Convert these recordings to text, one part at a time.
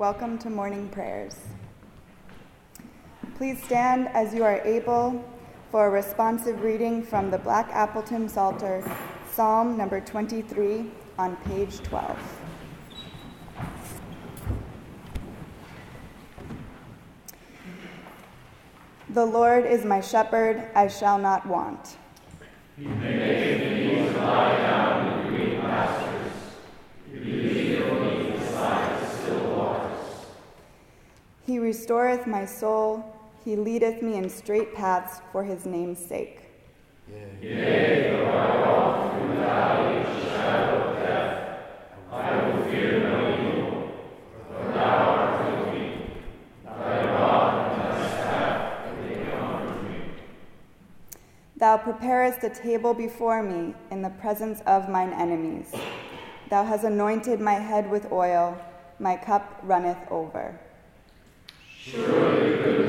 Welcome to morning prayers. Please stand as you are able for a responsive reading from the Black Appleton Psalter, Psalm number 23 on page 12. The Lord is my shepherd, I shall not want. He maketh me to lie down in green pastures. He leadeth me beside the still waters. He restoreth my soul. He leadeth me in straight paths for his name's sake. Yea, though I walk through the valley of the shadow of death, I will fear no evil, for thou art with me. Thy rod and thy staff, they comfort me. Thou preparest a table before me in the presence of mine enemies. Thou hast anointed my head with oil, my cup runneth over. Surely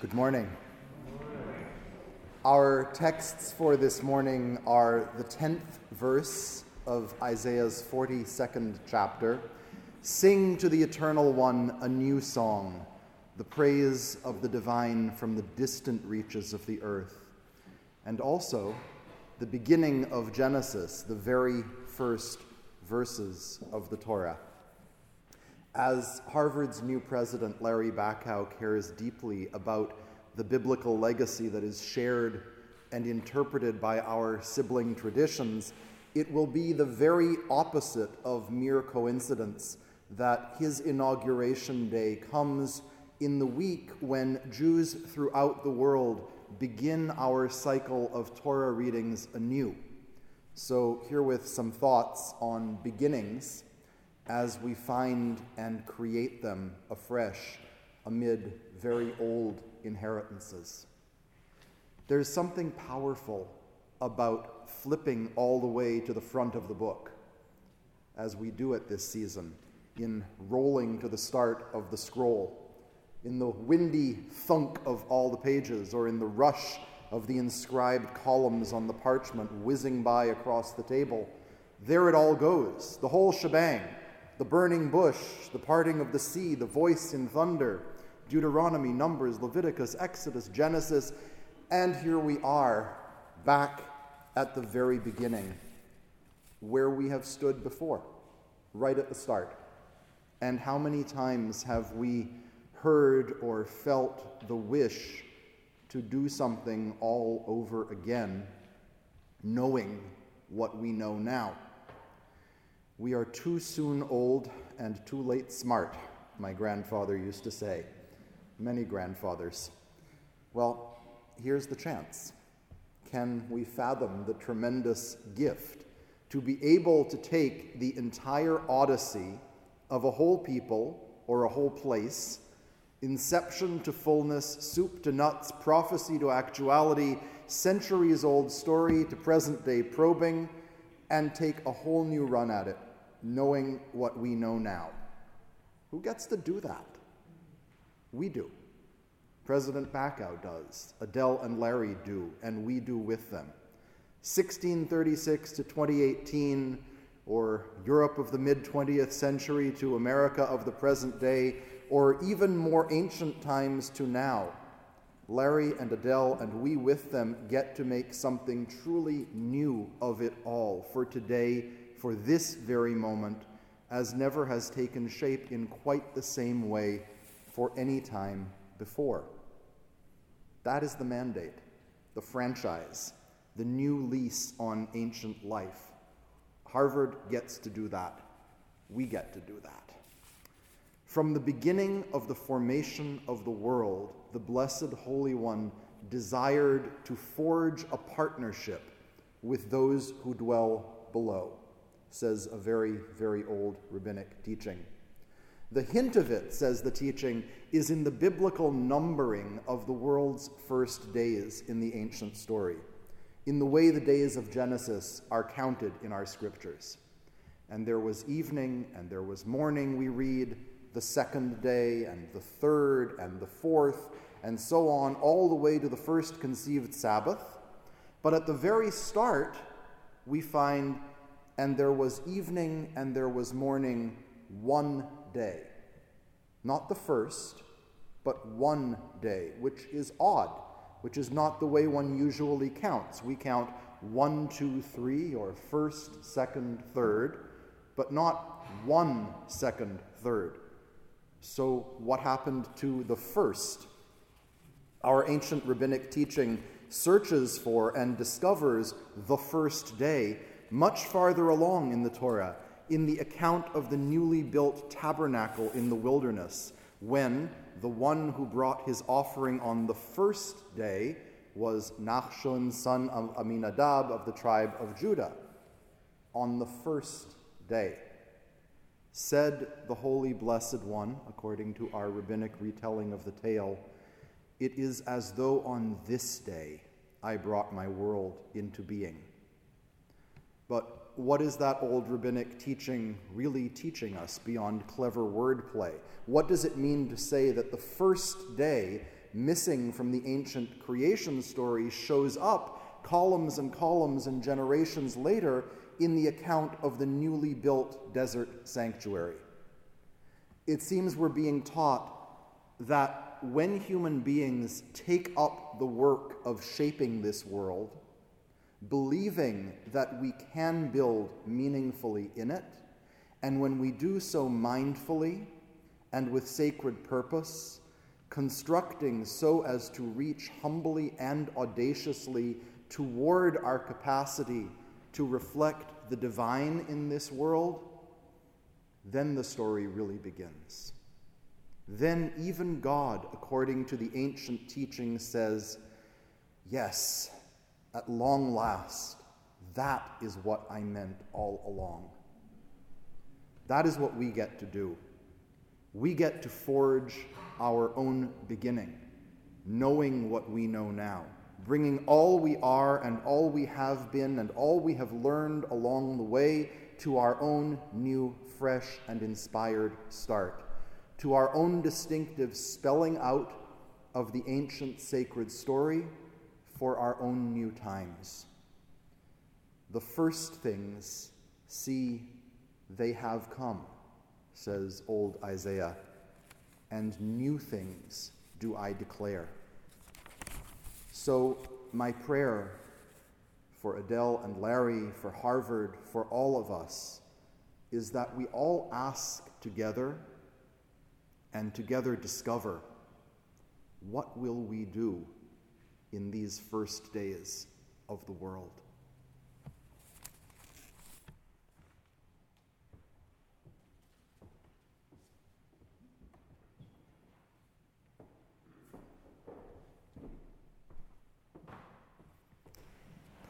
Good morning. Our texts for this morning are the 10th verse of Isaiah's 42nd chapter Sing to the Eternal One a new song, the praise of the divine from the distant reaches of the earth. And also the beginning of Genesis, the very first verses of the Torah. As Harvard's new president, Larry Bacow, cares deeply about the biblical legacy that is shared and interpreted by our sibling traditions, it will be the very opposite of mere coincidence that his inauguration day comes in the week when Jews throughout the world begin our cycle of Torah readings anew. So, herewith some thoughts on beginnings as we find and create them afresh amid very old inheritances. There's something powerful about flipping all the way to the front of the book, as we do it this season, in rolling to the start of the scroll, in the windy thunk of all the pages, or in the rush of the inscribed columns on the parchment whizzing by across the table. There it all goes, the whole shebang the burning bush, the parting of the sea, the voice in thunder, Deuteronomy, Numbers, Leviticus, Exodus, Genesis, and here we are back at the very beginning, where we have stood before, right at the start. And how many times have we heard or felt the wish to do something all over again, knowing what we know now? We are too soon old and too late smart, my grandfather used to say. Many grandfathers. Well, here's the chance. Can we fathom the tremendous gift to be able to take the entire odyssey of a whole people or a whole place, inception to fullness, soup to nuts, prophecy to actuality, centuries old story to present day probing, and take a whole new run at it? Knowing what we know now. Who gets to do that? We do. President Bacow does, Adele and Larry do, and we do with them. 1636 to 2018, or Europe of the mid 20th century to America of the present day, or even more ancient times to now. Larry and Adele and we with them get to make something truly new of it all for today for this very moment as never has taken shape in quite the same way for any time before. That is the mandate, the franchise, the new lease on ancient life. Harvard gets to do that. We get to do that. From the beginning of the formation of the world, the Blessed Holy One desired to forge a partnership with those who dwell below says a very, very old rabbinic teaching. The hint of it, says the teaching, is in the biblical numbering of the world's first days in the ancient story, in the way the days of Genesis are counted in our scriptures. And there was evening and there was morning, we read, the second day and the third and the fourth, and so on, all the way to the first conceived Sabbath. But at the very start, we find and there was evening and there was morning one day. Not the first, but one day, which is odd, which is not the way one usually counts. We count one, two, three, or first, second, third, but not one, second, third. So, what happened to the first? Our ancient rabbinic teaching searches for and discovers the first day much farther along in the Torah, in the account of the newly built tabernacle in the wilderness, when the one who brought his offering on the first day was Nachshon, son of Aminadab of the tribe of Judah. On the first day, said the Holy Blessed One, according to our rabbinic retelling of the tale, it is as though on this day I brought my world into being. But what is that old rabbinic teaching really teaching us beyond clever wordplay? What does it mean to say that the first day missing from the ancient creation story, shows up columns and columns and generations later in the account of the newly built desert sanctuary. It seems we're being taught that when human beings take up the work of shaping this world, believing that we can build meaningfully in it, and when we do so mindfully and with sacred purpose, constructing so as to reach humbly and audaciously toward our capacity to reflect the divine in this world, then the story really begins. Then even God, according to the ancient teaching, says, Yes, at long last, that is what I meant all along. That is what we get to do. We get to forge our own beginning, knowing what we know now, bringing all we are and all we have been and all we have learned along the way to our own new, fresh, and inspired start, to our own distinctive spelling out of the ancient sacred story for our own new times. The first things, see, they have come, says old Isaiah, and new things do I declare. So, my prayer for Adele and Larry, for Harvard, for all of us, is that we all ask together and together discover what will we do in these first days of the world.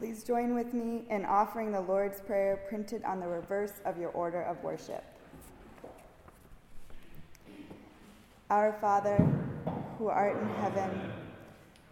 Please join with me in offering the Lord's Prayer printed on the reverse of your order of worship. Our Father, who art in heaven,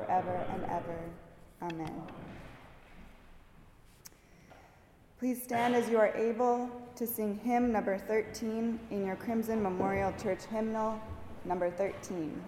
forever and ever. Amen. Please stand as you are able to sing hymn number 13 in your Crimson Memorial Church hymnal, number 13.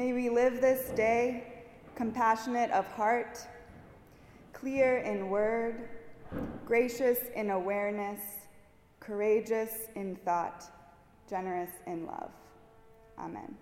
May we live this day compassionate of heart, clear in word, gracious in awareness, courageous in thought, generous in love. Amen.